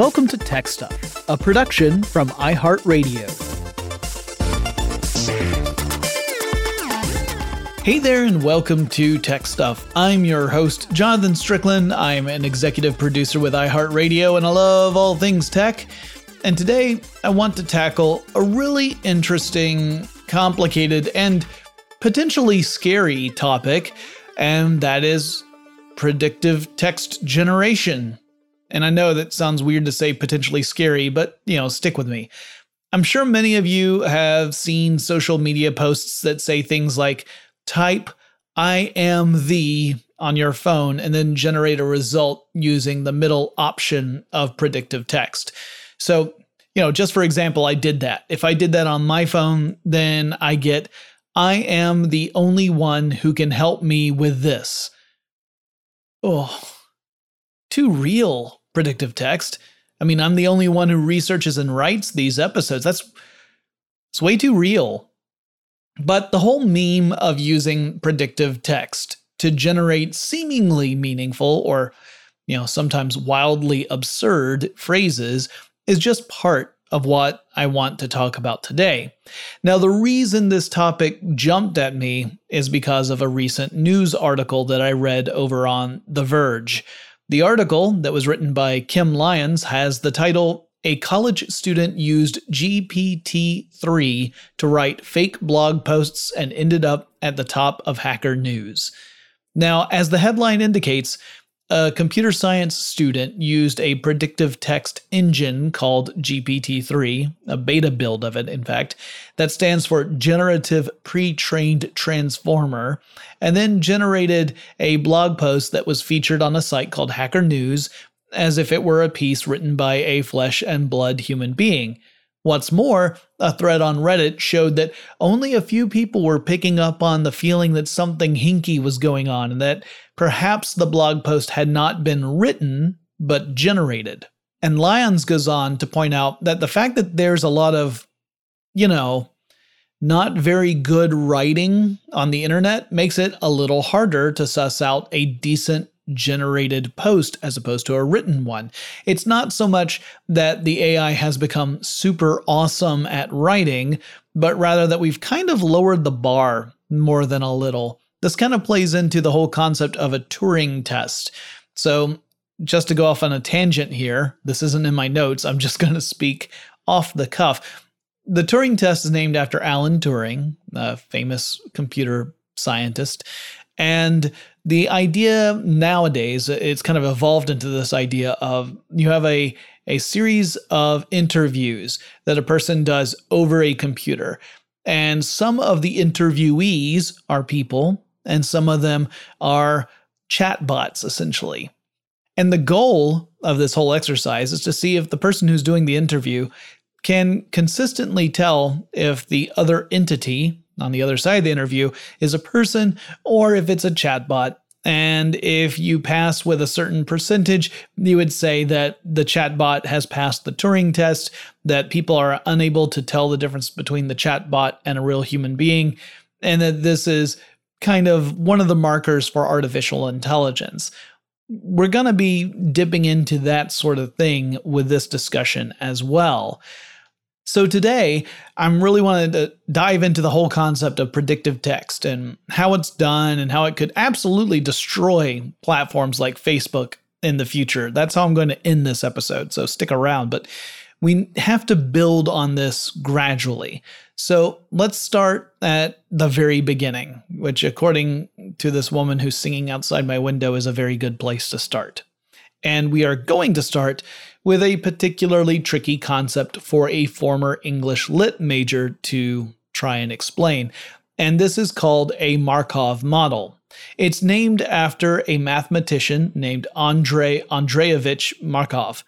Welcome to Tech Stuff, a production from iHeartRadio. Hey there, and welcome to Tech Stuff. I'm your host, Jonathan Strickland. I'm an executive producer with iHeartRadio, and I love all things tech. And today, I want to tackle a really interesting, complicated, and potentially scary topic, and that is predictive text generation. And I know that sounds weird to say potentially scary, but you know, stick with me. I'm sure many of you have seen social media posts that say things like type I am the on your phone and then generate a result using the middle option of predictive text. So, you know, just for example, I did that. If I did that on my phone, then I get I am the only one who can help me with this. Oh, too real predictive text. I mean, I'm the only one who researches and writes these episodes. That's it's way too real. But the whole meme of using predictive text to generate seemingly meaningful or you know, sometimes wildly absurd phrases is just part of what I want to talk about today. Now, the reason this topic jumped at me is because of a recent news article that I read over on The Verge. The article that was written by Kim Lyons has the title A College Student Used GPT 3 to Write Fake Blog Posts and Ended Up at the Top of Hacker News. Now, as the headline indicates, a computer science student used a predictive text engine called GPT 3, a beta build of it, in fact, that stands for Generative Pre Trained Transformer, and then generated a blog post that was featured on a site called Hacker News as if it were a piece written by a flesh and blood human being. What's more, a thread on Reddit showed that only a few people were picking up on the feeling that something hinky was going on and that perhaps the blog post had not been written, but generated. And Lyons goes on to point out that the fact that there's a lot of, you know, not very good writing on the internet makes it a little harder to suss out a decent generated post as opposed to a written one. It's not so much that the AI has become super awesome at writing, but rather that we've kind of lowered the bar more than a little. This kind of plays into the whole concept of a Turing test. So, just to go off on a tangent here, this isn't in my notes, I'm just going to speak off the cuff. The Turing test is named after Alan Turing, a famous computer scientist. And the idea nowadays, it's kind of evolved into this idea of you have a, a series of interviews that a person does over a computer. And some of the interviewees are people, and some of them are chatbots, essentially. And the goal of this whole exercise is to see if the person who's doing the interview can consistently tell if the other entity on the other side of the interview is a person or if it's a chatbot. And if you pass with a certain percentage, you would say that the chatbot has passed the Turing test, that people are unable to tell the difference between the chatbot and a real human being, and that this is kind of one of the markers for artificial intelligence. We're going to be dipping into that sort of thing with this discussion as well. So today, I'm really wanted to dive into the whole concept of predictive text and how it's done and how it could absolutely destroy platforms like Facebook in the future. That's how I'm going to end this episode, so stick around, but we have to build on this gradually. So let's start at the very beginning, which, according to this woman who's singing outside my window, is a very good place to start. And we are going to start with a particularly tricky concept for a former English lit major to try and explain. And this is called a Markov model. It's named after a mathematician named Andrei Andreevich Markov.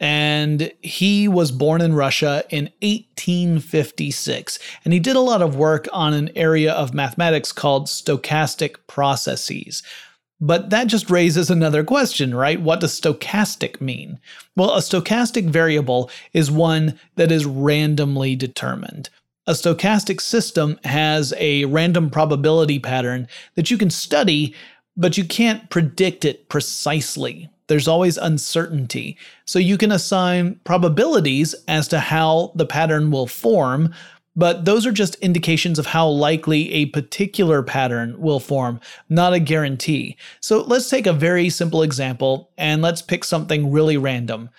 And he was born in Russia in 1856. And he did a lot of work on an area of mathematics called stochastic processes. But that just raises another question, right? What does stochastic mean? Well, a stochastic variable is one that is randomly determined. A stochastic system has a random probability pattern that you can study, but you can't predict it precisely. there's always uncertainty. So you can assign probabilities as to how the pattern will form, but those are just indications of how likely a particular pattern will form, not a guarantee. So let's take a very simple example and let's pick something really random.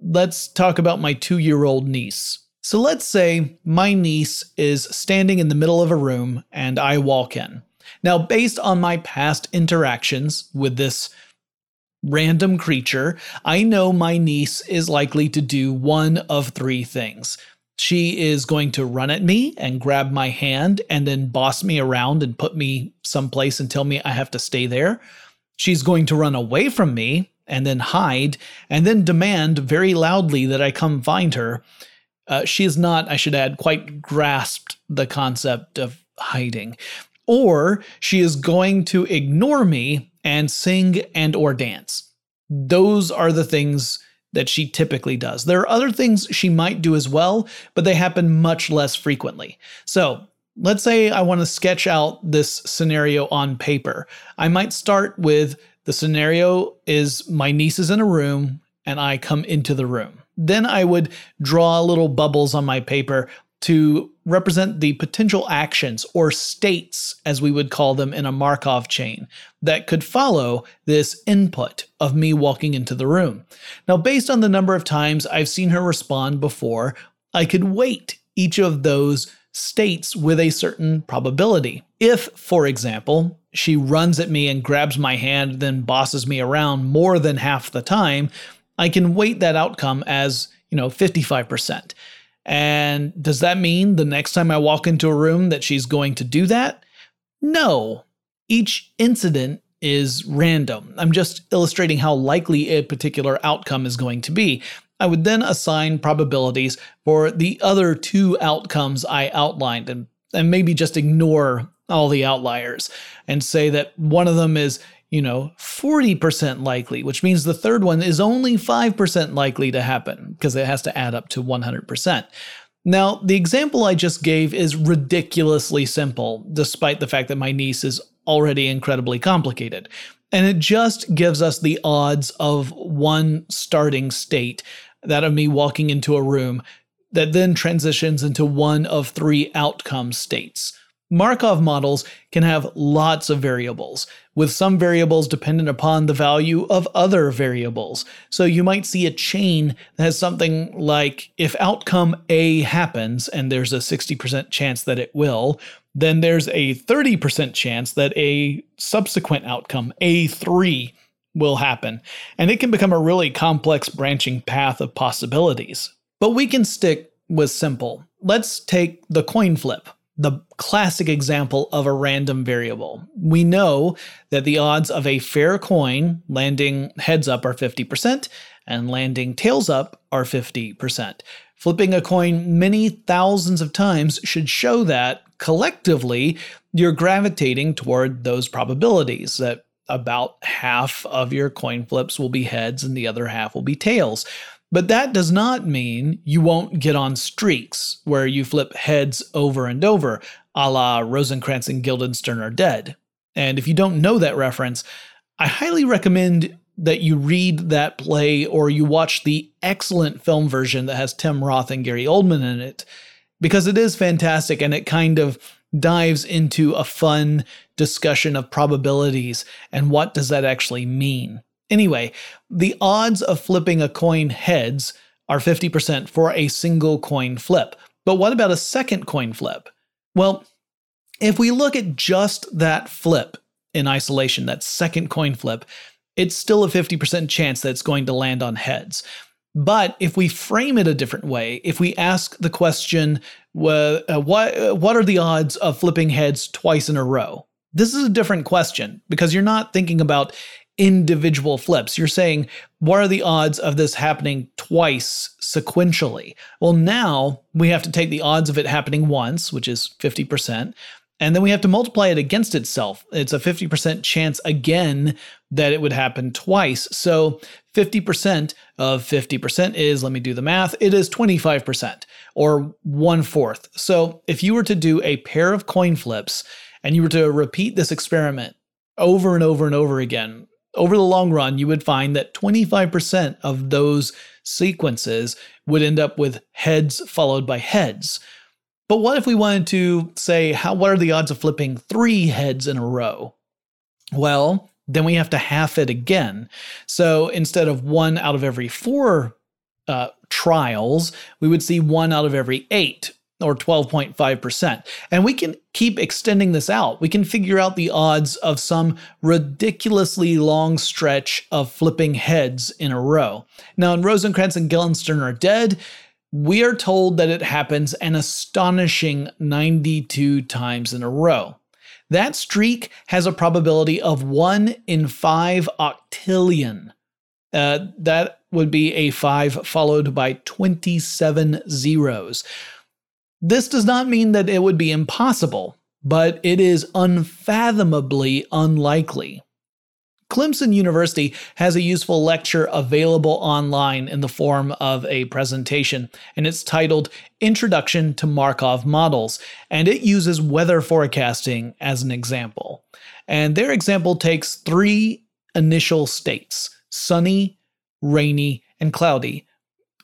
Let's talk about my two year old niece. So let's say my niece is standing in the middle of a room and I walk in. Now, based on my past interactions with this random creature, I know my niece is likely to do one of three things. She is going to run at me and grab my hand and then boss me around and put me someplace and tell me I have to stay there. She's going to run away from me and then hide and then demand very loudly that I come find her. Uh, she is not, I should add, quite grasped the concept of hiding. Or she is going to ignore me and sing and or dance. Those are the things that she typically does. There are other things she might do as well, but they happen much less frequently. So, let's say I want to sketch out this scenario on paper. I might start with the scenario is my niece is in a room and I come into the room. Then I would draw little bubbles on my paper to represent the potential actions or states, as we would call them in a Markov chain, that could follow this input of me walking into the room. Now, based on the number of times I've seen her respond before, I could weight each of those states with a certain probability. If, for example, she runs at me and grabs my hand, then bosses me around more than half the time, I can weight that outcome as, you know, 55%. And does that mean the next time I walk into a room that she's going to do that? No. Each incident is random. I'm just illustrating how likely a particular outcome is going to be. I would then assign probabilities for the other two outcomes I outlined and, and maybe just ignore all the outliers and say that one of them is, you know, 40% likely, which means the third one is only 5% likely to happen because it has to add up to 100%. Now, the example I just gave is ridiculously simple, despite the fact that my niece is already incredibly complicated. And it just gives us the odds of one starting state, that of me walking into a room, that then transitions into one of three outcome states. Markov models can have lots of variables, with some variables dependent upon the value of other variables. So you might see a chain that has something like if outcome A happens, and there's a 60% chance that it will, then there's a 30% chance that a subsequent outcome, A3, will happen. And it can become a really complex branching path of possibilities. But we can stick with simple. Let's take the coin flip the classic example of a random variable. We know that the odds of a fair coin landing heads up are 50% and landing tails up are 50%. Flipping a coin many thousands of times should show that collectively you're gravitating toward those probabilities that about half of your coin flips will be heads and the other half will be tails. But that does not mean you won't get on streaks where you flip heads over and over, a la Rosencrantz and Guildenstern are dead. And if you don't know that reference, I highly recommend that you read that play or you watch the excellent film version that has Tim Roth and Gary Oldman in it, because it is fantastic and it kind of dives into a fun discussion of probabilities and what does that actually mean. Anyway, the odds of flipping a coin heads are 50% for a single coin flip. But what about a second coin flip? Well, if we look at just that flip in isolation, that second coin flip, it's still a 50% chance that it's going to land on heads. But if we frame it a different way, if we ask the question, uh, what, what are the odds of flipping heads twice in a row? This is a different question because you're not thinking about individual flips. You're saying, what are the odds of this happening twice sequentially? Well, now we have to take the odds of it happening once, which is 50%, and then we have to multiply it against itself. It's a 50% chance again that it would happen twice. So 50% of 50% is, let me do the math, it is 25% or one fourth. So if you were to do a pair of coin flips and you were to repeat this experiment over and over and over again over the long run, you would find that 25% of those sequences would end up with heads followed by heads. But what if we wanted to say, how, what are the odds of flipping three heads in a row? Well, then we have to half it again. So instead of one out of every four uh, trials, we would see one out of every eight or 12.5%. And we can keep extending this out. We can figure out the odds of some ridiculously long stretch of flipping heads in a row. Now, in Rosencrantz and Guildenstern are dead, we are told that it happens an astonishing 92 times in a row. That streak has a probability of 1 in 5 octillion. Uh, that would be a 5 followed by 27 zeros. This does not mean that it would be impossible, but it is unfathomably unlikely. Clemson University has a useful lecture available online in the form of a presentation, and it's titled Introduction to Markov Models, and it uses weather forecasting as an example. And their example takes three initial states sunny, rainy, and cloudy.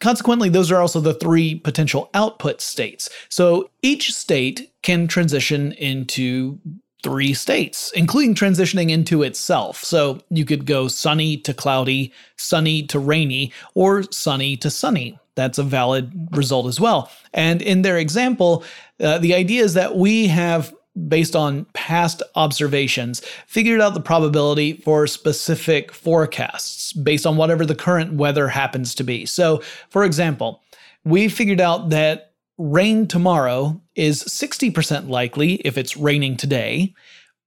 Consequently, those are also the three potential output states. So each state can transition into three states, including transitioning into itself. So you could go sunny to cloudy, sunny to rainy, or sunny to sunny. That's a valid result as well. And in their example, uh, the idea is that we have based on past observations, figured out the probability for specific forecasts based on whatever the current weather happens to be. So, for example, we figured out that rain tomorrow is 60% likely if it's raining today,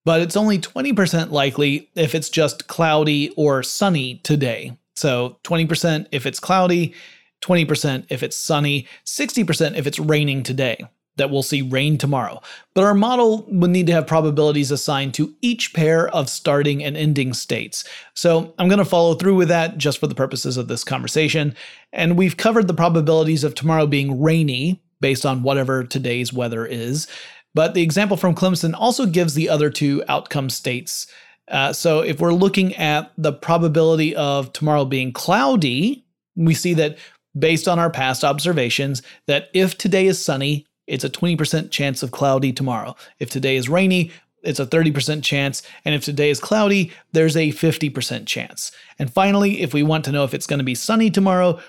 but it's only 20% likely if it's just cloudy or sunny today. So 20% if it's cloudy, 20% if it's sunny, 60% if it's raining today. That we'll see rain tomorrow. But our model would need to have probabilities assigned to each pair of starting and ending states. So I'm going to follow through with that just for the purposes of this conversation. And we've covered the probabilities of tomorrow being rainy, based on whatever today's weather is. But the example from Clemson also gives the other two outcome states. Uh, so if we're looking at the probability of tomorrow being cloudy, we see that based on our past observations, that if today is sunny, it's a 20% chance of cloudy tomorrow. If today is rainy, it's a 30% chance. And if today is cloudy, there's a 50% chance. And finally, if we want to know if it's going to be sunny tomorrow,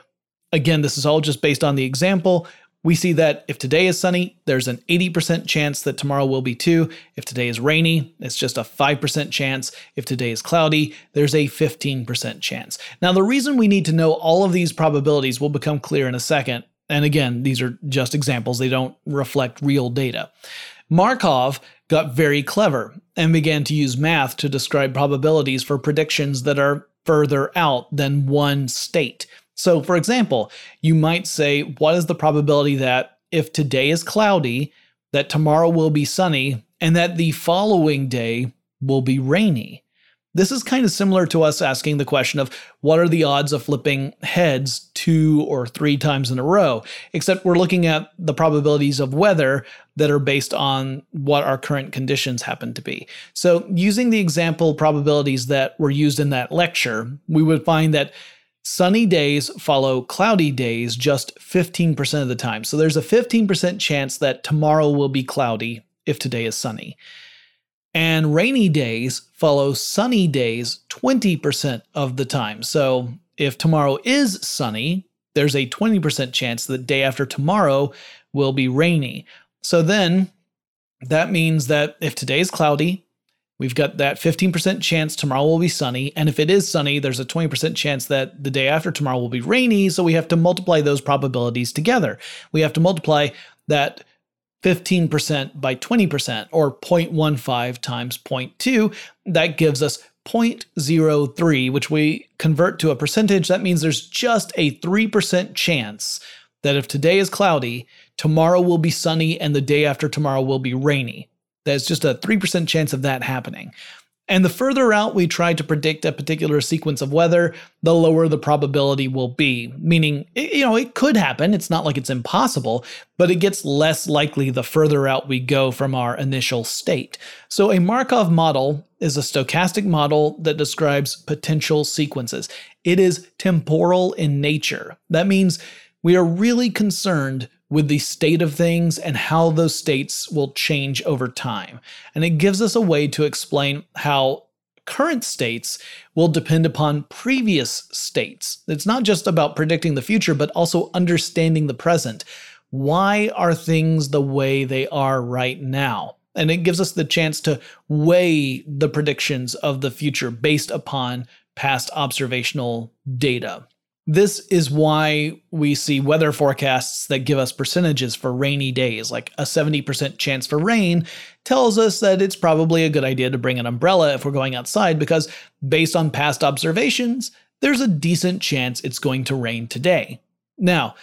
again, this is all just based on the example we see that if today is sunny, there's an 80% chance that tomorrow will be too. If today is rainy, it's just a 5% chance. If today is cloudy, there's a 15% chance. Now, the reason we need to know all of these probabilities will become clear in a second. And again, these are just examples, they don't reflect real data. Markov got very clever and began to use math to describe probabilities for predictions that are further out than one state. So, for example, you might say, what is the probability that if today is cloudy, that tomorrow will be sunny, and that the following day will be rainy? This is kind of similar to us asking the question of what are the odds of flipping heads two or three times in a row, except we're looking at the probabilities of weather that are based on what our current conditions happen to be. So, using the example probabilities that were used in that lecture, we would find that Sunny days follow cloudy days just 15% of the time. So there's a 15% chance that tomorrow will be cloudy if today is sunny. And rainy days follow sunny days 20% of the time. So if tomorrow is sunny, there's a 20% chance that day after tomorrow will be rainy. So then that means that if today is cloudy, We've got that 15% chance tomorrow will be sunny. And if it is sunny, there's a 20% chance that the day after tomorrow will be rainy. So we have to multiply those probabilities together. We have to multiply that 15% by 20% or 0.15 times 0.2. That gives us 0.03, which we convert to a percentage. That means there's just a 3% chance that if today is cloudy, tomorrow will be sunny and the day after tomorrow will be rainy. There's just a 3% chance of that happening. And the further out we try to predict a particular sequence of weather, the lower the probability will be. Meaning, you know, it could happen. It's not like it's impossible, but it gets less likely the further out we go from our initial state. So, a Markov model is a stochastic model that describes potential sequences. It is temporal in nature. That means we are really concerned with the state of things and how those states will change over time. And it gives us a way to explain how current states will depend upon previous states. It's not just about predicting the future, but also understanding the present. Why are things the way they are right now? And it gives us the chance to weigh the predictions of the future based upon past observational data. This is why we see weather forecasts that give us percentages for rainy days, like a 70% chance for rain tells us that it's probably a good idea to bring an umbrella if we're going outside because, based on past observations, there's a decent chance it's going to rain today. Now,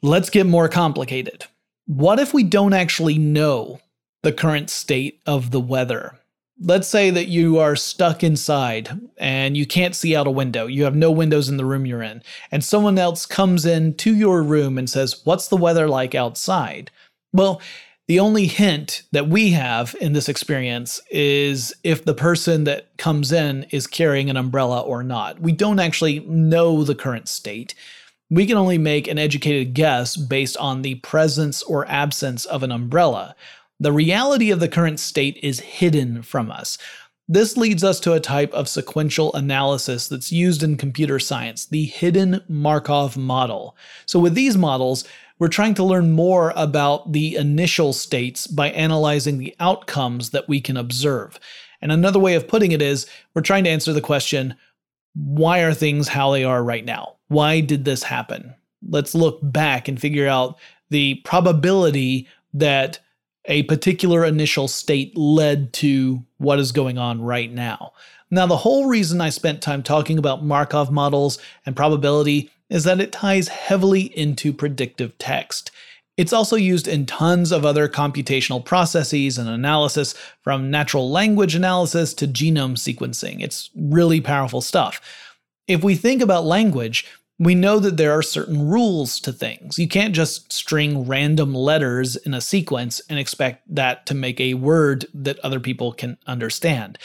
let's get more complicated. What if we don't actually know the current state of the weather? Let's say that you are stuck inside and you can't see out a window. You have no windows in the room you're in. And someone else comes in to your room and says, What's the weather like outside? Well, the only hint that we have in this experience is if the person that comes in is carrying an umbrella or not. We don't actually know the current state. We can only make an educated guess based on the presence or absence of an umbrella. The reality of the current state is hidden from us. This leads us to a type of sequential analysis that's used in computer science, the hidden Markov model. So, with these models, we're trying to learn more about the initial states by analyzing the outcomes that we can observe. And another way of putting it is we're trying to answer the question why are things how they are right now? Why did this happen? Let's look back and figure out the probability that a particular initial state led to what is going on right now. Now, the whole reason I spent time talking about Markov models and probability is that it ties heavily into predictive text. It's also used in tons of other computational processes and analysis, from natural language analysis to genome sequencing. It's really powerful stuff. If we think about language, we know that there are certain rules to things. You can't just string random letters in a sequence and expect that to make a word that other people can understand.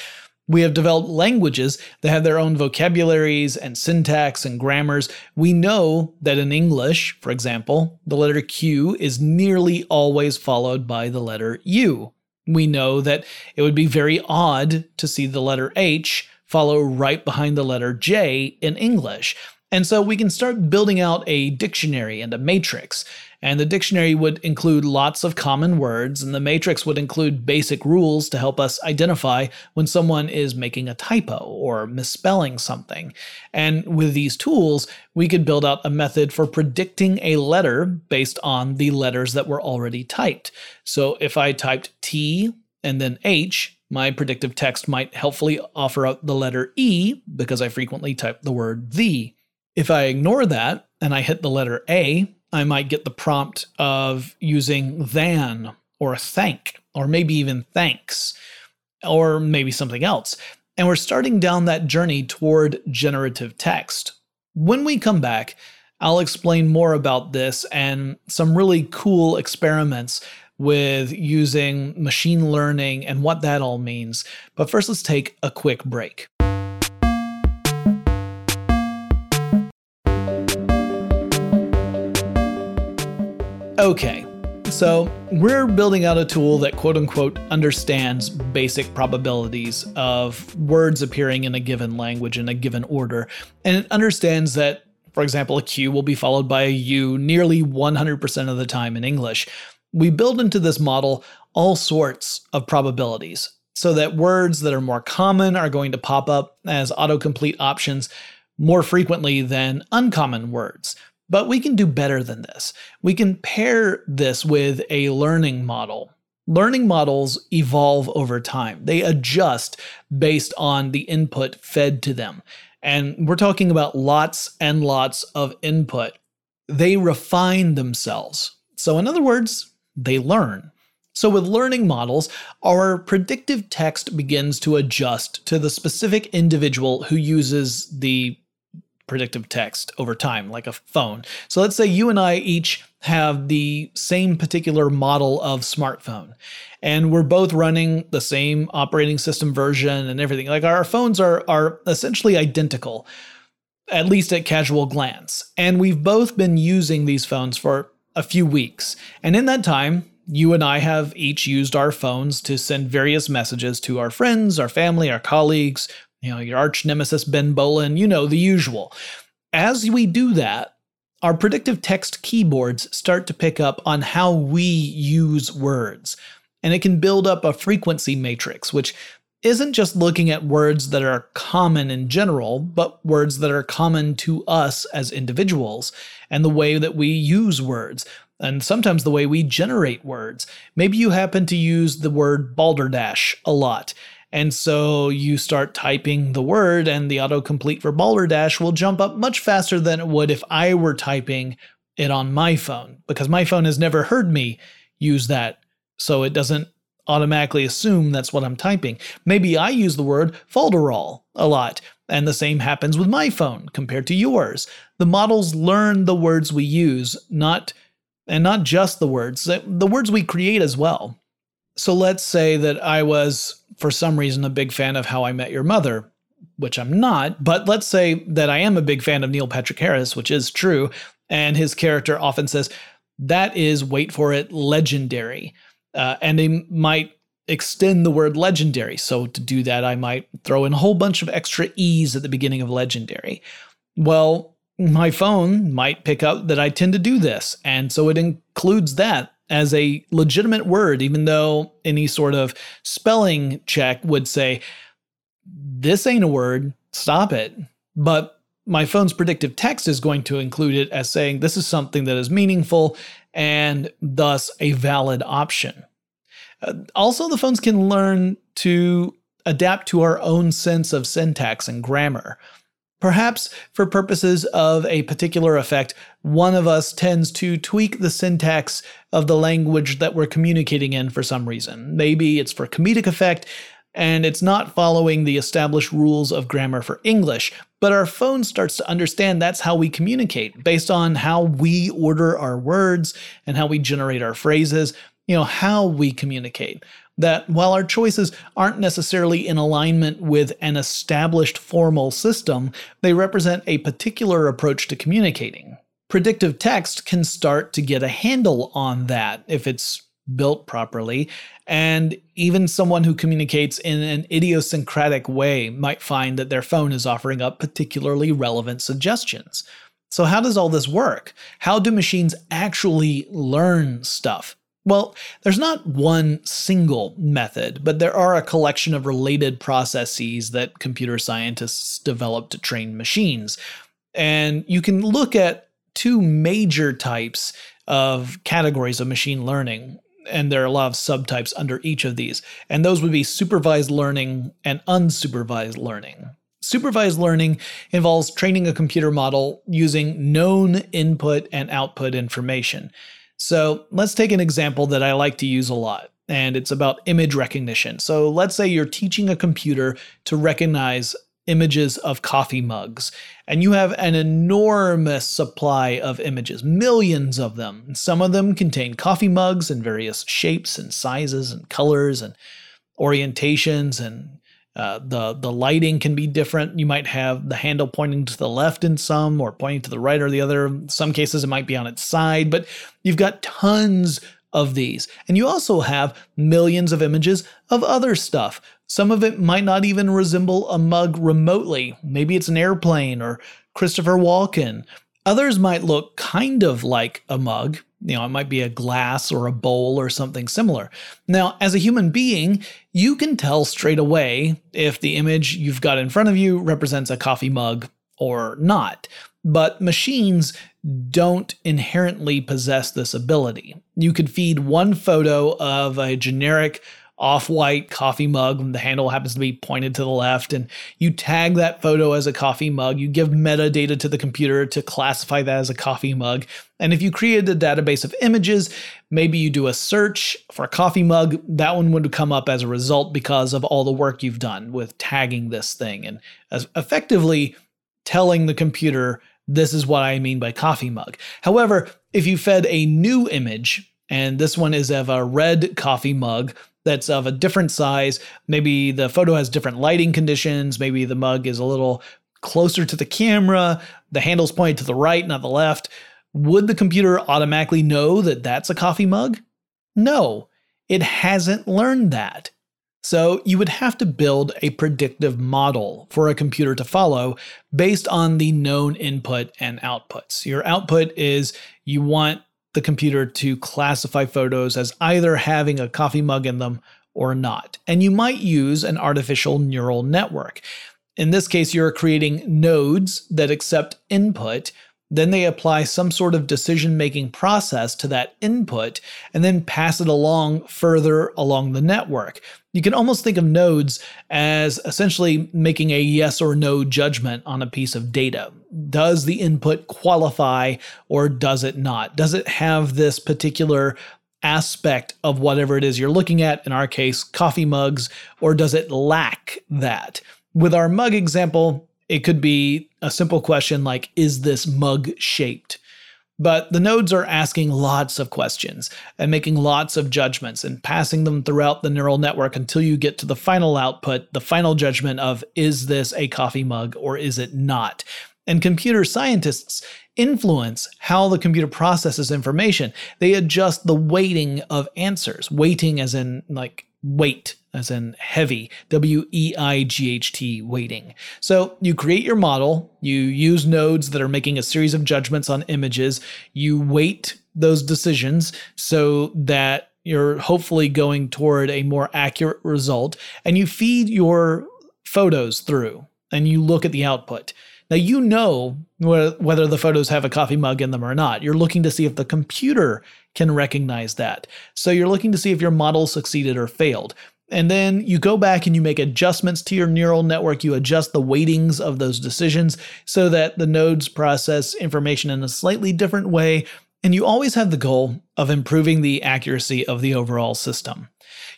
We have developed languages that have their own vocabularies and syntax and grammars. We know that in English, for example, the letter Q is nearly always followed by the letter U. We know that it would be very odd to see the letter H follow right behind the letter J in English. And so we can start building out a dictionary and a matrix. And the dictionary would include lots of common words, and the matrix would include basic rules to help us identify when someone is making a typo or misspelling something. And with these tools, we could build out a method for predicting a letter based on the letters that were already typed. So if I typed T and then H, my predictive text might helpfully offer up the letter E because I frequently type the word the. If I ignore that and I hit the letter A, I might get the prompt of using than or thank or maybe even thanks or maybe something else. And we're starting down that journey toward generative text. When we come back, I'll explain more about this and some really cool experiments with using machine learning and what that all means. But first, let's take a quick break. Okay, so we're building out a tool that quote unquote understands basic probabilities of words appearing in a given language in a given order. And it understands that, for example, a Q will be followed by a U nearly 100% of the time in English. We build into this model all sorts of probabilities so that words that are more common are going to pop up as autocomplete options more frequently than uncommon words. But we can do better than this. We can pair this with a learning model. Learning models evolve over time, they adjust based on the input fed to them. And we're talking about lots and lots of input. They refine themselves. So, in other words, they learn. So, with learning models, our predictive text begins to adjust to the specific individual who uses the predictive text over time, like a phone. So, let's say you and I each have the same particular model of smartphone, and we're both running the same operating system version and everything. Like our phones are, are essentially identical, at least at casual glance. And we've both been using these phones for a few weeks. And in that time, you and I have each used our phones to send various messages to our friends, our family, our colleagues, you know, your arch nemesis Ben Bowlin, you know, the usual. As we do that, our predictive text keyboards start to pick up on how we use words, and it can build up a frequency matrix, which isn't just looking at words that are common in general, but words that are common to us as individuals and the way that we use words, and sometimes the way we generate words. Maybe you happen to use the word balderdash a lot. And so you start typing the word, and the autocomplete for balderdash will jump up much faster than it would if I were typing it on my phone, because my phone has never heard me use that. So it doesn't automatically assume that's what I'm typing. Maybe I use the word folderol a lot, and the same happens with my phone compared to yours. The models learn the words we use, not and not just the words, the words we create as well. So let's say that I was, for some reason, a big fan of How I Met Your Mother, which I'm not, but let's say that I am a big fan of Neil Patrick Harris, which is true, and his character often says, that is, wait for it, legendary. Uh, and they might extend the word legendary. So to do that, I might throw in a whole bunch of extra E's at the beginning of legendary. Well, my phone might pick up that I tend to do this. And so it includes that as a legitimate word, even though any sort of spelling check would say, this ain't a word, stop it. But my phone's predictive text is going to include it as saying this is something that is meaningful and thus a valid option. Uh, also, the phones can learn to adapt to our own sense of syntax and grammar. Perhaps for purposes of a particular effect, one of us tends to tweak the syntax of the language that we're communicating in for some reason. Maybe it's for comedic effect, and it's not following the established rules of grammar for English, but our phone starts to understand that's how we communicate based on how we order our words and how we generate our phrases, you know, how we communicate that while our choices aren't necessarily in alignment with an established formal system, they represent a particular approach to communicating. Predictive text can start to get a handle on that if it's built properly, and even someone who communicates in an idiosyncratic way might find that their phone is offering up particularly relevant suggestions. So, how does all this work? How do machines actually learn stuff? Well, there's not one single method, but there are a collection of related processes that computer scientists develop to train machines. And you can look at two major types of categories of machine learning. And there are a lot of subtypes under each of these. And those would be supervised learning and unsupervised learning. Supervised learning involves training a computer model using known input and output information. So let's take an example that I like to use a lot, and it's about image recognition. So let's say you're teaching a computer to recognize images of coffee mugs, and you have an enormous supply of images, millions of them. Some of them contain coffee mugs in various shapes and sizes and colors and orientations and uh, the the lighting can be different. You might have the handle pointing to the left in some, or pointing to the right or the other. In some cases, it might be on its side, but you've got tons of these, and you also have millions of images of other stuff. Some of it might not even resemble a mug remotely. Maybe it's an airplane or Christopher Walken. Others might look kind of like a mug, you know, it might be a glass or a bowl or something similar. Now, as a human being, you can tell straight away if the image you've got in front of you represents a coffee mug or not. But machines don't inherently possess this ability. You could feed one photo of a generic off white coffee mug, and the handle happens to be pointed to the left, and you tag that photo as a coffee mug. You give metadata to the computer to classify that as a coffee mug. And if you created a database of images, maybe you do a search for a coffee mug, that one would come up as a result because of all the work you've done with tagging this thing and effectively telling the computer this is what I mean by coffee mug. However, if you fed a new image, and this one is of a red coffee mug that's of a different size, maybe the photo has different lighting conditions, maybe the mug is a little closer to the camera, the handle's pointed to the right, not the left, would the computer automatically know that that's a coffee mug? No, it hasn't learned that. So you would have to build a predictive model for a computer to follow based on the known input and outputs. Your output is you want the computer to classify photos as either having a coffee mug in them or not. And you might use an artificial neural network. In this case, you're creating nodes that accept input then they apply some sort of decision making process to that input and then pass it along further along the network. You can almost think of nodes as essentially making a yes or no judgment on a piece of data. Does the input qualify or does it not? Does it have this particular aspect of whatever it is you're looking at, in our case, coffee mugs, or does it lack that? With our mug example, it could be a simple question like, is this mug shaped? But the nodes are asking lots of questions and making lots of judgments and passing them throughout the neural network until you get to the final output, the final judgment of is this a coffee mug or is it not? And computer scientists influence how the computer processes information. They adjust the weighting of answers, weighting as in like weight as in heavy, W E I G H T, weighting. So you create your model, you use nodes that are making a series of judgments on images, you weight those decisions so that you're hopefully going toward a more accurate result, and you feed your photos through and you look at the output. Now, you know whether the photos have a coffee mug in them or not. You're looking to see if the computer can recognize that. So, you're looking to see if your model succeeded or failed. And then you go back and you make adjustments to your neural network. You adjust the weightings of those decisions so that the nodes process information in a slightly different way. And you always have the goal of improving the accuracy of the overall system.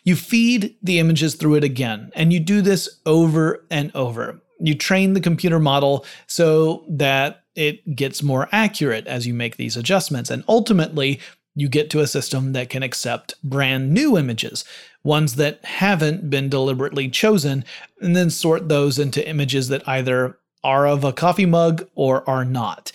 You feed the images through it again, and you do this over and over. You train the computer model so that it gets more accurate as you make these adjustments. And ultimately, you get to a system that can accept brand new images, ones that haven't been deliberately chosen, and then sort those into images that either are of a coffee mug or are not.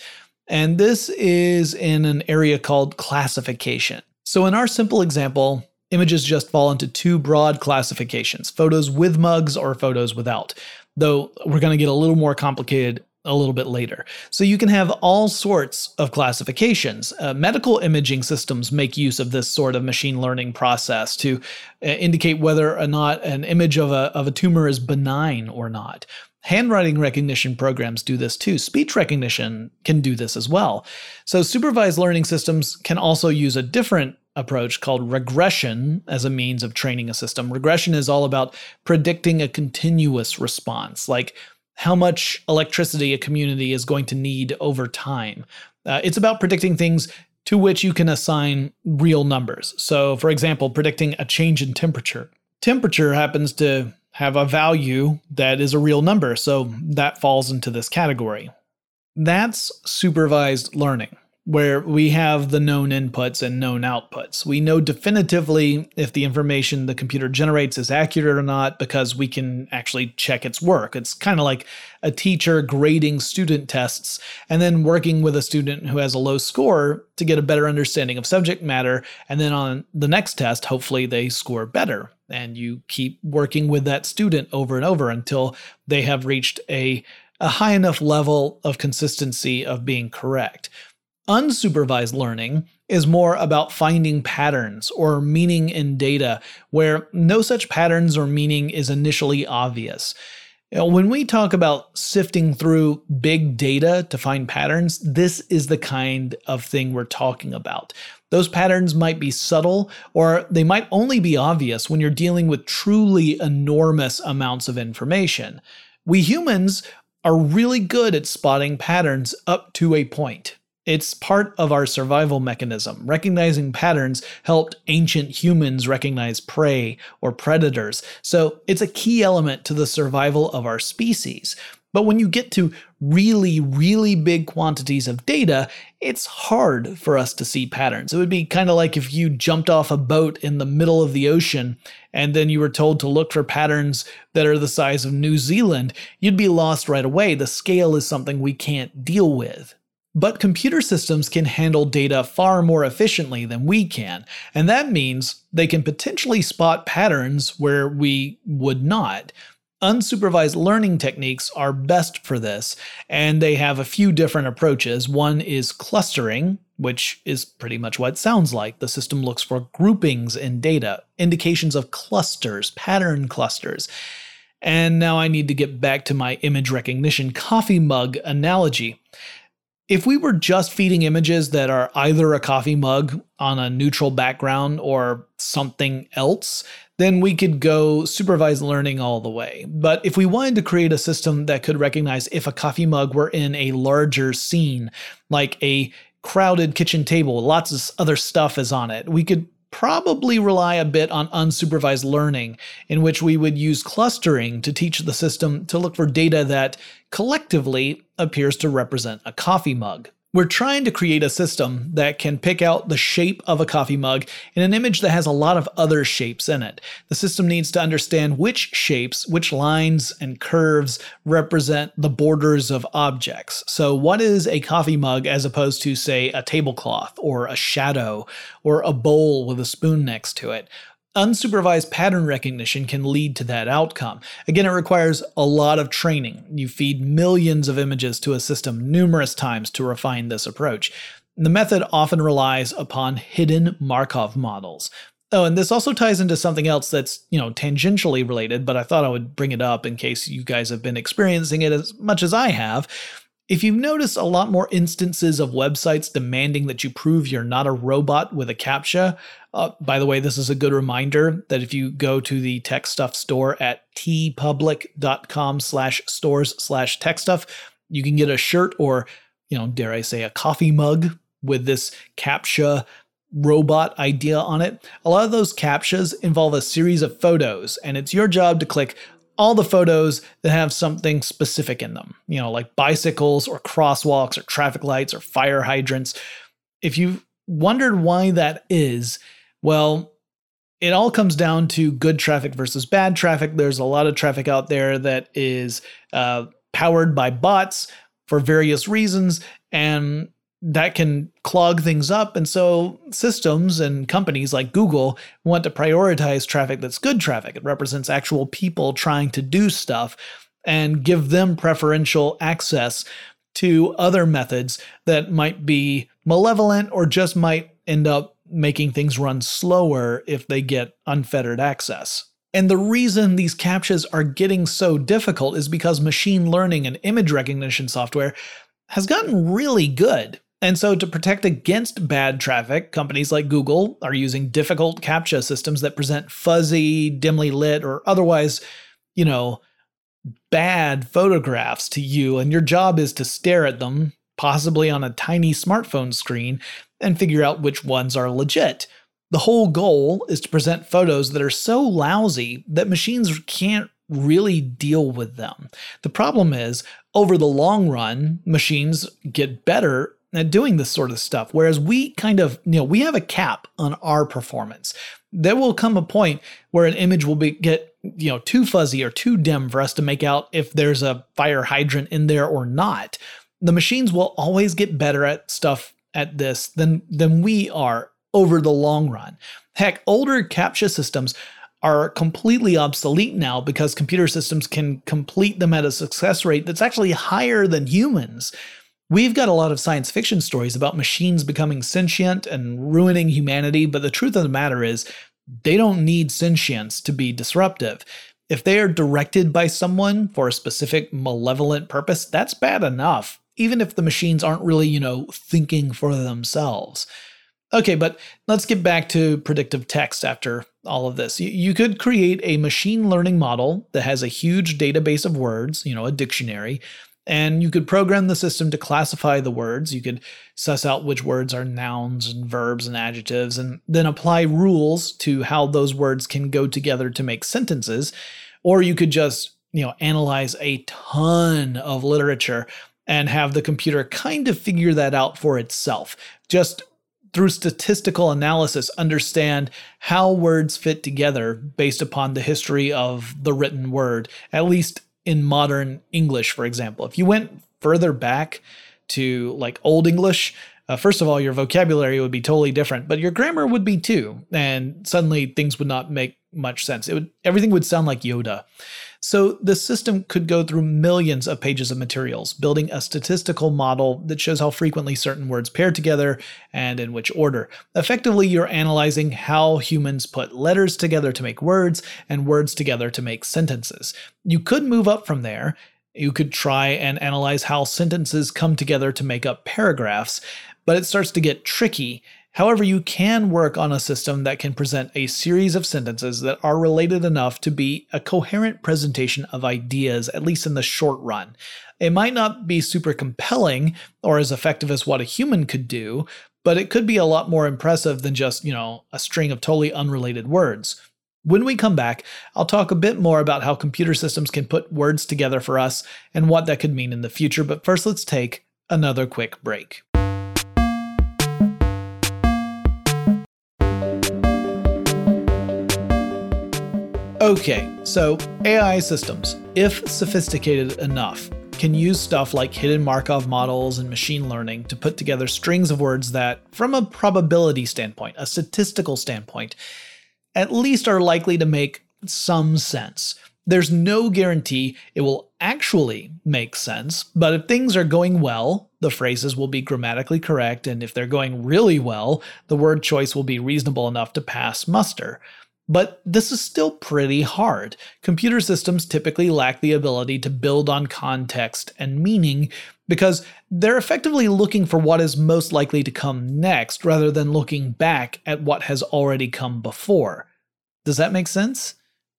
And this is in an area called classification. So, in our simple example, images just fall into two broad classifications photos with mugs or photos without. Though we're going to get a little more complicated a little bit later. So you can have all sorts of classifications. Uh, medical imaging systems make use of this sort of machine learning process to uh, indicate whether or not an image of a, of a tumor is benign or not. Handwriting recognition programs do this too. Speech recognition can do this as well. So, supervised learning systems can also use a different approach called regression as a means of training a system. Regression is all about predicting a continuous response, like how much electricity a community is going to need over time. Uh, it's about predicting things to which you can assign real numbers. So, for example, predicting a change in temperature. Temperature happens to have a value that is a real number, so that falls into this category. That's supervised learning where we have the known inputs and known outputs. We know definitively if the information the computer generates is accurate or not because we can actually check its work. It's kind of like a teacher grading student tests and then working with a student who has a low score to get a better understanding of subject matter. And then on the next test, hopefully they score better. And you keep working with that student over and over until they have reached a a high enough level of consistency of being correct. Unsupervised learning is more about finding patterns or meaning in data where no such patterns or meaning is initially obvious. You know, when we talk about sifting through big data to find patterns, this is the kind of thing we're talking about. Those patterns might be subtle or they might only be obvious when you're dealing with truly enormous amounts of information. We humans are really good at spotting patterns up to a point. It's part of our survival mechanism. Recognizing patterns helped ancient humans recognize prey or predators, so it's a key element to the survival of our species. But when you get to really, really big quantities of data, it's hard for us to see patterns. It would be kind of like if you jumped off a boat in the middle of the ocean and then you were told to look for patterns that are the size of New Zealand. You'd be lost right away. The scale is something we can't deal with. But computer systems can handle data far more efficiently than we can, and that means they can potentially spot patterns where we would not. Unsupervised learning techniques are best for this, and they have a few different approaches. One is clustering, which is pretty much what it sounds like. The system looks for groupings in data, indications of clusters, pattern clusters. And now I need to get back to my image recognition coffee mug analogy. If we were just feeding images that are either a coffee mug on a neutral background or something else, then we could go supervised learning all the way. But if we wanted to create a system that could recognize if a coffee mug were in a larger scene, like a crowded kitchen table, lots of other stuff is on it, we could probably rely a bit on unsupervised learning, in which we would use clustering to teach the system to look for data that collectively appears to represent a coffee mug. We're trying to create a system that can pick out the shape of a coffee mug in an image that has a lot of other shapes in it. The system needs to understand which shapes, which lines and curves represent the borders of objects. So, what is a coffee mug as opposed to, say, a tablecloth or a shadow or a bowl with a spoon next to it? Unsupervised pattern recognition can lead to that outcome. Again, it requires a lot of training. You feed millions of images to a system numerous times to refine this approach. The method often relies upon hidden Markov models. Oh, and this also ties into something else that's, you know, tangentially related, but I thought I would bring it up in case you guys have been experiencing it as much as I have. If you've noticed a lot more instances of websites demanding that you prove you're not a robot with a CAPTCHA, uh, by the way, this is a good reminder that if you go to the tech stuff store at teepublic.com slash stores slash tech stuff, you can get a shirt or, you know, dare I say, a coffee mug with this CAPTCHA robot idea on it. A lot of those CAPTCHAs involve a series of photos, and it's your job to click all the photos that have something specific in them, you know, like bicycles or crosswalks or traffic lights or fire hydrants. If you've wondered why that is, well, it all comes down to good traffic versus bad traffic. There's a lot of traffic out there that is uh, powered by bots for various reasons, and that can clog things up. And so systems and companies like Google want to prioritize traffic that's good traffic. It represents actual people trying to do stuff and give them preferential access to other methods that might be malevolent or just might end up making things run slower if they get unfettered access. And the reason these CAPTCHAs are getting so difficult is because machine learning and image recognition software has gotten really good and so, to protect against bad traffic, companies like Google are using difficult CAPTCHA systems that present fuzzy, dimly lit, or otherwise, you know, bad photographs to you. And your job is to stare at them, possibly on a tiny smartphone screen, and figure out which ones are legit. The whole goal is to present photos that are so lousy that machines can't really deal with them. The problem is, over the long run, machines get better at doing this sort of stuff. Whereas we kind of, you know, we have a cap on our performance. There will come a point where an image will be get, you know, too fuzzy or too dim for us to make out if there's a fire hydrant in there or not. The machines will always get better at stuff at this than than we are over the long run. Heck, older CAPTCHA systems are completely obsolete now because computer systems can complete them at a success rate that's actually higher than humans. We've got a lot of science fiction stories about machines becoming sentient and ruining humanity, but the truth of the matter is, they don't need sentience to be disruptive. If they are directed by someone for a specific malevolent purpose, that's bad enough, even if the machines aren't really, you know, thinking for themselves. Okay, but let's get back to predictive text after all of this. You could create a machine learning model that has a huge database of words, you know, a dictionary, and you could program the system to classify the words. You could suss out which words are nouns and verbs and adjectives, and then apply rules to how those words can go together to make sentences. Or you could just, you know, analyze a ton of literature and have the computer kind of figure that out for itself. Just through statistical analysis, understand how words fit together based upon the history of the written word, at least in modern English, for example. If you went further back to like Old English, uh, first of all, your vocabulary would be totally different, but your grammar would be too. And suddenly things would not make much sense. It would everything would sound like Yoda. So the system could go through millions of pages of materials, building a statistical model that shows how frequently certain words pair together and in which order. Effectively, you're analyzing how humans put letters together to make words and words together to make sentences. You could move up from there. You could try and analyze how sentences come together to make up paragraphs, but it starts to get tricky However, you can work on a system that can present a series of sentences that are related enough to be a coherent presentation of ideas, at least in the short run. It might not be super compelling or as effective as what a human could do, but it could be a lot more impressive than just, you know, a string of totally unrelated words. When we come back, I'll talk a bit more about how computer systems can put words together for us and what that could mean in the future, but first let's take another quick break. Okay, so AI systems, if sophisticated enough, can use stuff like hidden Markov models and machine learning to put together strings of words that, from a probability standpoint, a statistical standpoint, at least are likely to make some sense. There's no guarantee it will actually make sense, but if things are going well, the phrases will be grammatically correct, and if they're going really well, the word choice will be reasonable enough to pass muster. But this is still pretty hard. Computer systems typically lack the ability to build on context and meaning because they're effectively looking for what is most likely to come next rather than looking back at what has already come before. Does that make sense?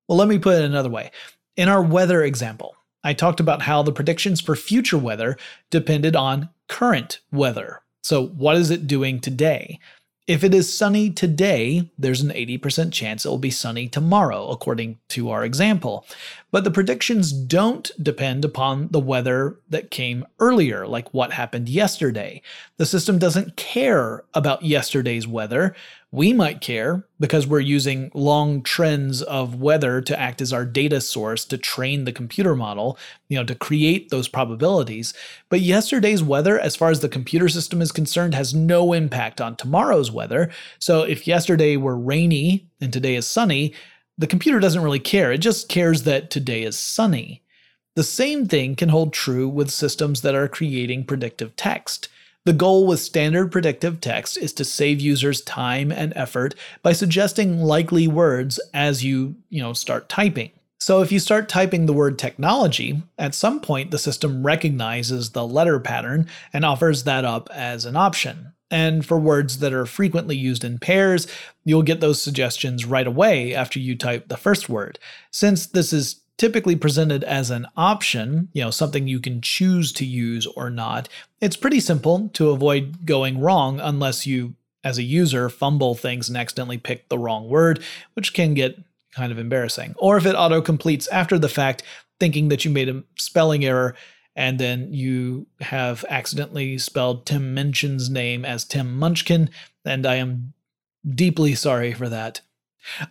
Well, let me put it another way. In our weather example, I talked about how the predictions for future weather depended on current weather. So, what is it doing today? If it is sunny today, there's an 80% chance it will be sunny tomorrow, according to our example. But the predictions don't depend upon the weather that came earlier, like what happened yesterday. The system doesn't care about yesterday's weather. We might care because we're using long trends of weather to act as our data source to train the computer model, you know, to create those probabilities. But yesterday's weather, as far as the computer system is concerned, has no impact on tomorrow's weather. So if yesterday were rainy and today is sunny, the computer doesn't really care. It just cares that today is sunny. The same thing can hold true with systems that are creating predictive text. The goal with standard predictive text is to save users time and effort by suggesting likely words as you, you know, start typing. So if you start typing the word technology, at some point the system recognizes the letter pattern and offers that up as an option. And for words that are frequently used in pairs, you'll get those suggestions right away after you type the first word. Since this is typically presented as an option, you know, something you can choose to use or not, it's pretty simple to avoid going wrong unless you, as a user, fumble things and accidentally pick the wrong word, which can get kind of embarrassing. Or if it auto completes after the fact, thinking that you made a spelling error and then you have accidentally spelled Tim Minchin's name as Tim Munchkin, and I am deeply sorry for that.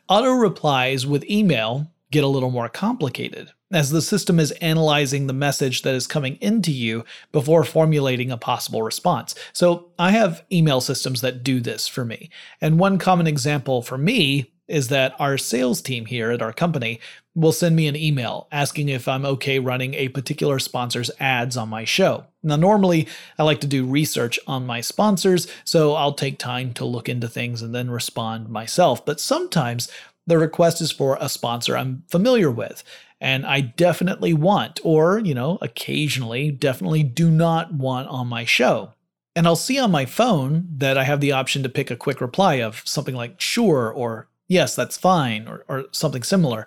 Auto replies with email get a little more complicated, as the system is analyzing the message that is coming into you before formulating a possible response. So I have email systems that do this for me. And one common example for me is that our sales team here at our company will send me an email asking if I'm okay running a particular sponsor's ads on my show. Now, normally I like to do research on my sponsors, so I'll take time to look into things and then respond myself. But sometimes the request is for a sponsor I'm familiar with and I definitely want, or, you know, occasionally definitely do not want on my show. And I'll see on my phone that I have the option to pick a quick reply of something like sure or yes, that's fine or, or something similar.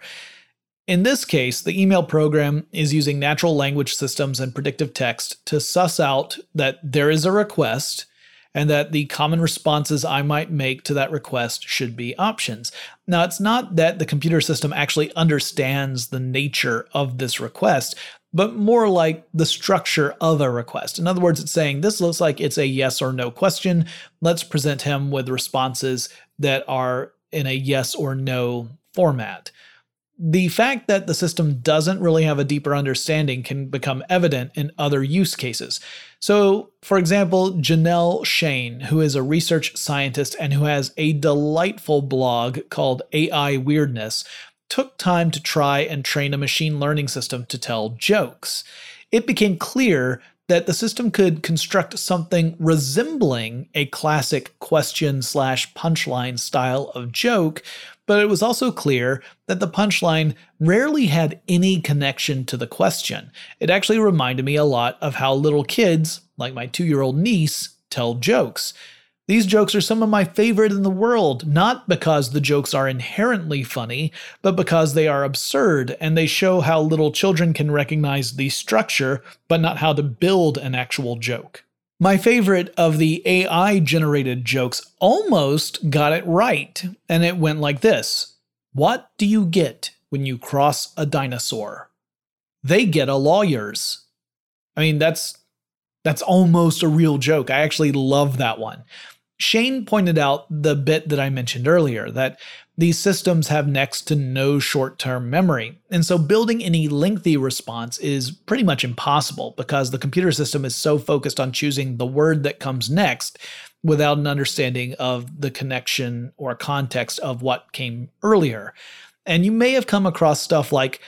In this case, the email program is using natural language systems and predictive text to suss out that there is a request and that the common responses I might make to that request should be options. Now, it's not that the computer system actually understands the nature of this request, but more like the structure of a request. In other words, it's saying this looks like it's a yes or no question. Let's present him with responses that are in a yes or no format the fact that the system doesn't really have a deeper understanding can become evident in other use cases. So, for example, Janelle Shane, who is a research scientist and who has a delightful blog called AI Weirdness, took time to try and train a machine learning system to tell jokes. It became clear that the system could construct something resembling a classic question slash punchline style of joke, but it was also clear that the punchline rarely had any connection to the question. It actually reminded me a lot of how little kids, like my two year old niece, tell jokes. These jokes are some of my favorite in the world, not because the jokes are inherently funny, but because they are absurd and they show how little children can recognize the structure, but not how to build an actual joke. My favorite of the AI generated jokes almost got it right, and it went like this What do you get when you cross a dinosaur? They get a lawyer's. I mean, that's that's almost a real joke. I actually love that one. Shane pointed out the bit that I mentioned earlier that these systems have next to no short term memory, and so building any lengthy response is pretty much impossible because the computer system is so focused on choosing the word that comes next without an understanding of the connection or context of what came earlier. And you may have come across stuff like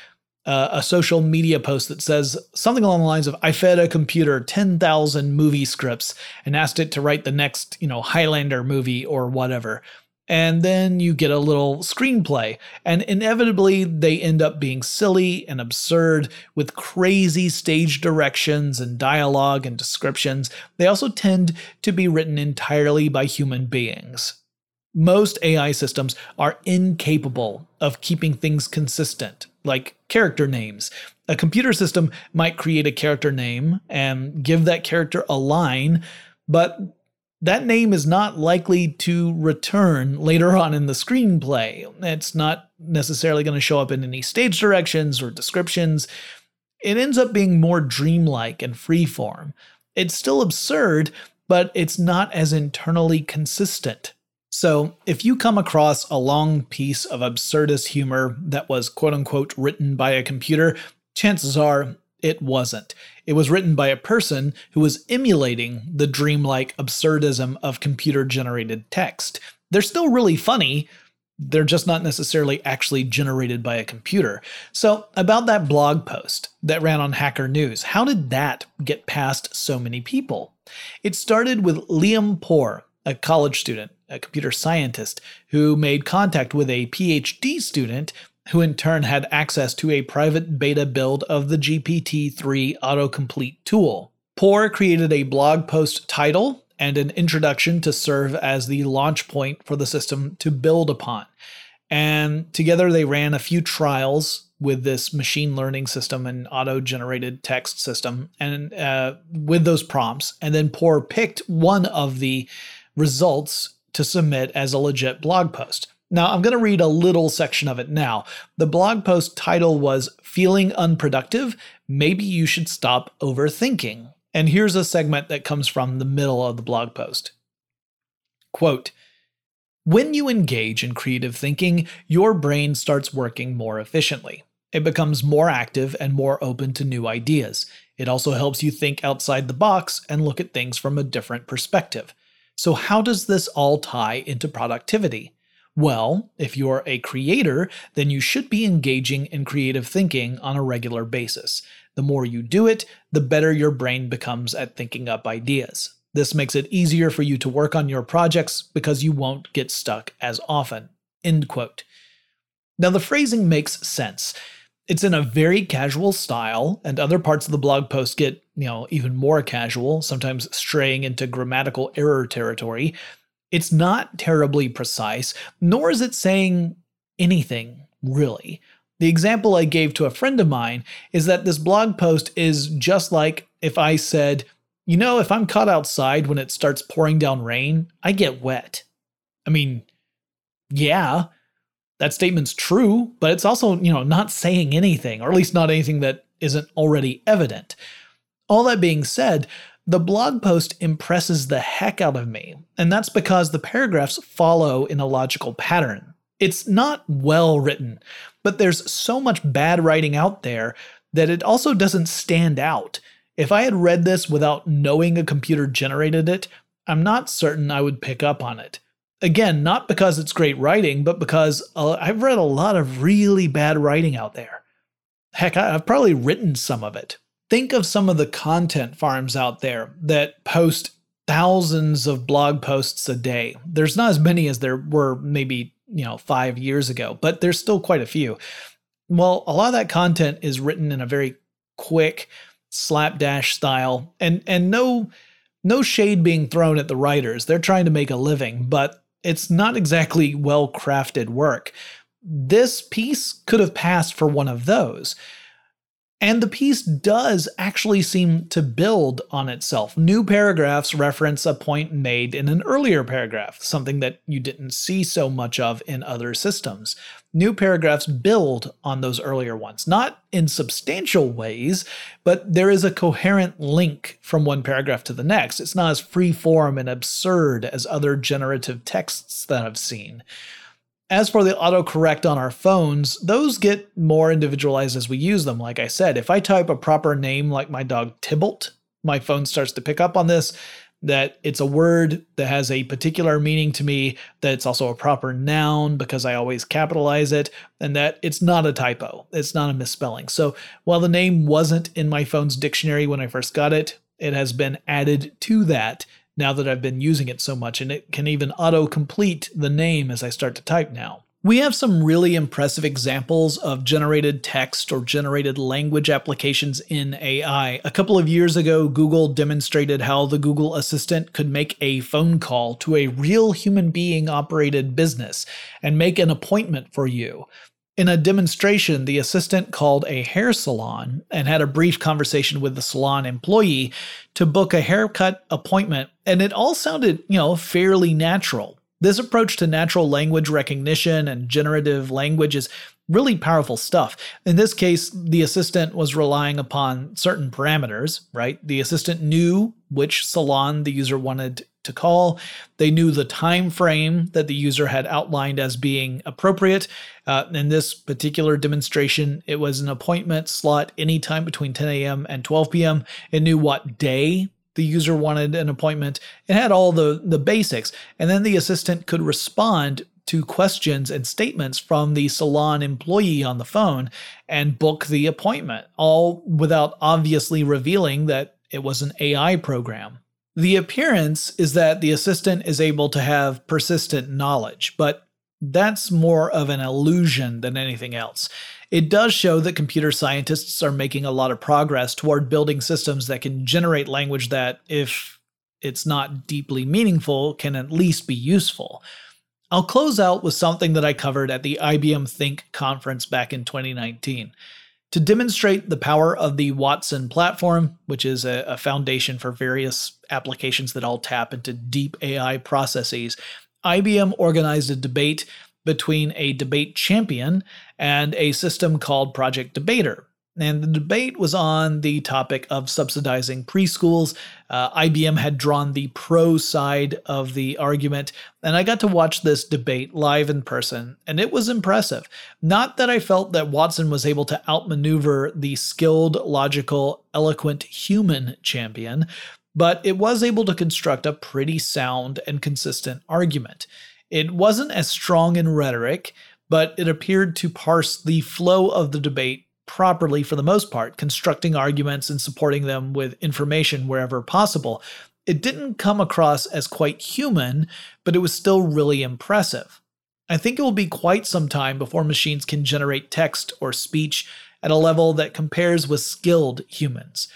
uh, a social media post that says something along the lines of I fed a computer 10,000 movie scripts and asked it to write the next, you know, Highlander movie or whatever and then you get a little screenplay. And inevitably, they end up being silly and absurd with crazy stage directions and dialogue and descriptions. They also tend to be written entirely by human beings. Most AI systems are incapable of keeping things consistent, like character names. A computer system might create a character name and give that character a line, but that name is not likely to return later on in the screenplay. It's not necessarily going to show up in any stage directions or descriptions. It ends up being more dreamlike and freeform. It's still absurd, but it's not as internally consistent. So, if you come across a long piece of absurdist humor that was quote unquote written by a computer, chances are it wasn't. It was written by a person who was emulating the dreamlike absurdism of computer generated text. They're still really funny, they're just not necessarily actually generated by a computer. So, about that blog post that ran on Hacker News, how did that get past so many people? It started with Liam Porr, a college student, a computer scientist, who made contact with a PhD student who in turn had access to a private beta build of the GPT 3 autocomplete tool. Porr created a blog post title and an introduction to serve as the launch point for the system to build upon. And together they ran a few trials with this machine learning system and auto generated text system and uh, with those prompts. And then Porr picked one of the results to submit as a legit blog post. Now, I'm going to read a little section of it now. The blog post title was Feeling Unproductive? Maybe You Should Stop Overthinking. And here's a segment that comes from the middle of the blog post. Quote, when you engage in creative thinking, your brain starts working more efficiently. It becomes more active and more open to new ideas. It also helps you think outside the box and look at things from a different perspective. So, how does this all tie into productivity? Well, if you're a creator, then you should be engaging in creative thinking on a regular basis. The more you do it, the better your brain becomes at thinking up ideas. This makes it easier for you to work on your projects because you won't get stuck as often. End quote. Now, the phrasing makes sense. It's in a very casual style, and other parts of the blog post get, you know, even more casual, sometimes straying into grammatical error territory. It's not terribly precise, nor is it saying anything, really. The example I gave to a friend of mine is that this blog post is just like if I said, you know, if I'm caught outside when it starts pouring down rain, I get wet. I mean, yeah, that statement's true, but it's also, you know, not saying anything, or at least not anything that isn't already evident. All that being said, the blog post impresses the heck out of me, and that's because the paragraphs follow in a logical pattern. It's not well written, but there's so much bad writing out there that it also doesn't stand out. If I had read this without knowing a computer generated it, I'm not certain I would pick up on it. Again, not because it's great writing, but because uh, I've read a lot of really bad writing out there. Heck, I've probably written some of it. Think of some of the content farms out there that post thousands of blog posts a day. There's not as many as there were maybe, you know, 5 years ago, but there's still quite a few. Well, a lot of that content is written in a very quick slapdash style and and no no shade being thrown at the writers. They're trying to make a living, but it's not exactly well crafted work. This piece could have passed for one of those. And the piece does actually seem to build on itself. New paragraphs reference a point made in an earlier paragraph, something that you didn't see so much of in other systems. New paragraphs build on those earlier ones, not in substantial ways, but there is a coherent link from one paragraph to the next. It's not as free form and absurd as other generative texts that I've seen. As for the autocorrect on our phones, those get more individualized as we use them. Like I said, if I type a proper name like my dog Tybalt, my phone starts to pick up on this that it's a word that has a particular meaning to me, that it's also a proper noun because I always capitalize it, and that it's not a typo. It's not a misspelling. So while the name wasn't in my phone's dictionary when I first got it, it has been added to that now that I've been using it so much, and it can even auto complete the name as I start to type now. We have some really impressive examples of generated text or generated language applications in AI. A couple of years ago, Google demonstrated how the Google Assistant could make a phone call to a real human being operated business and make an appointment for you. In a demonstration, the assistant called a hair salon and had a brief conversation with the salon employee to book a haircut appointment, and it all sounded, you know, fairly natural. This approach to natural language recognition and generative language is really powerful stuff. In this case, the assistant was relying upon certain parameters, right? The assistant knew which salon the user wanted to call. They knew the time frame that the user had outlined as being appropriate. Uh, in this particular demonstration, it was an appointment slot anytime between 10 a.m. and 12 p.m. It knew what day the user wanted an appointment. It had all the, the basics. And then the assistant could respond to questions and statements from the salon employee on the phone and book the appointment, all without obviously revealing that it was an AI program. The appearance is that the assistant is able to have persistent knowledge, but that's more of an illusion than anything else. It does show that computer scientists are making a lot of progress toward building systems that can generate language that, if it's not deeply meaningful, can at least be useful. I'll close out with something that I covered at the IBM Think conference back in 2019. To demonstrate the power of the Watson platform, which is a, a, foundation for various applications that all tap into deep AI processes, IBM organized a debate between a debate champion and a system called Project Debater. And the debate was on the topic of subsidizing preschools. Uh, IBM had drawn the pro side of the argument, and I got to watch this debate live in person, and it was impressive. Not that I felt that Watson was able to outmaneuver the skilled, logical, eloquent human champion, but it was able to construct a pretty sound and consistent argument. It wasn't as strong in rhetoric, but it appeared to parse the flow of the debate properly for the most part, constructing arguments and supporting them with information wherever possible. It didn't come across as quite human, but it was still really impressive. I think it will be quite some time before machines can generate text or speech at a level that compares with skilled humans.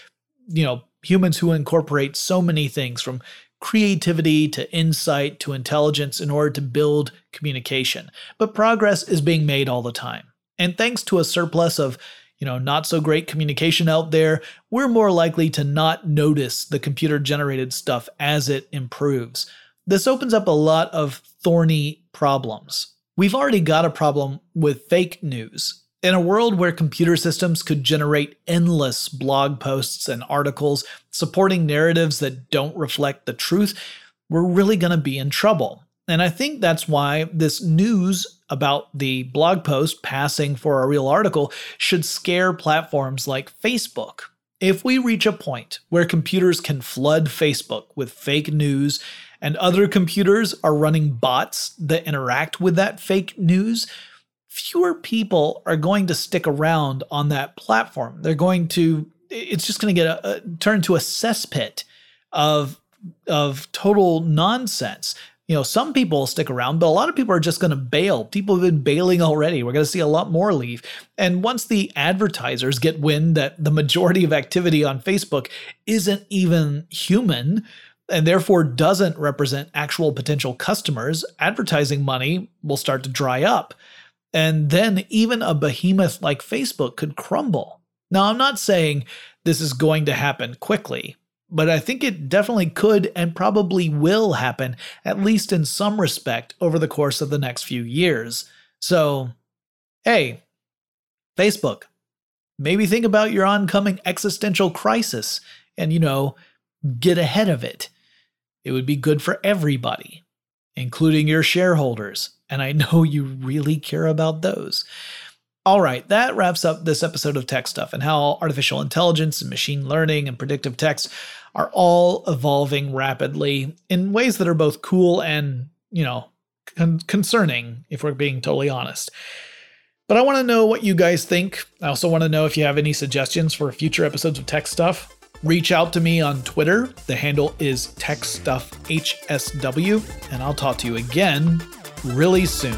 You know, humans who incorporate so many things from creativity to insight to intelligence in order to build communication. But progress is being made all the time. And thanks to a surplus of you know, not so great communication out there, we're more likely to not notice the computer generated stuff as it improves. This opens up a lot of thorny problems. We've already got a problem with fake news. In a world where computer systems could generate endless blog posts and articles supporting narratives that don't reflect the truth, we're really going to be in trouble. And I think that's why this news about the blog post passing for a real article should scare platforms like Facebook. If we reach a point where computers can flood Facebook with fake news and other computers are running bots that interact with that fake news, fewer people are going to stick around on that platform. They're going to, it's just going uh, uh, to get a, a, turn into a cesspit of of total nonsense you know, some people stick around, but a lot of people are just going to bail. People have been bailing already. We're going to see a lot more leave. And once the advertisers get wind that the majority of activity on Facebook isn't even human, and therefore doesn't represent actual potential customers, advertising money will start to dry up. And then even a behemoth like Facebook could crumble. Now, I'm not saying this is going to happen quickly but I think it definitely could and probably will happen, at least in some respect, over the course of the next few years. So, hey, Facebook, maybe think about your oncoming existential crisis and, you know, get ahead of it. It would be good for everybody, including your shareholders. And I know you really care about those. All right, that wraps up this episode of Tech Stuff and how artificial intelligence and machine learning and predictive text are all evolving rapidly in ways that are both cool and, you know, con- concerning, if we're being totally honest. But I want to know what you guys think. I also want to know if you have any suggestions for future episodes of Tech Stuff. Reach out to me on Twitter. The handle is TechStuffHSW, and I'll talk to you again really soon.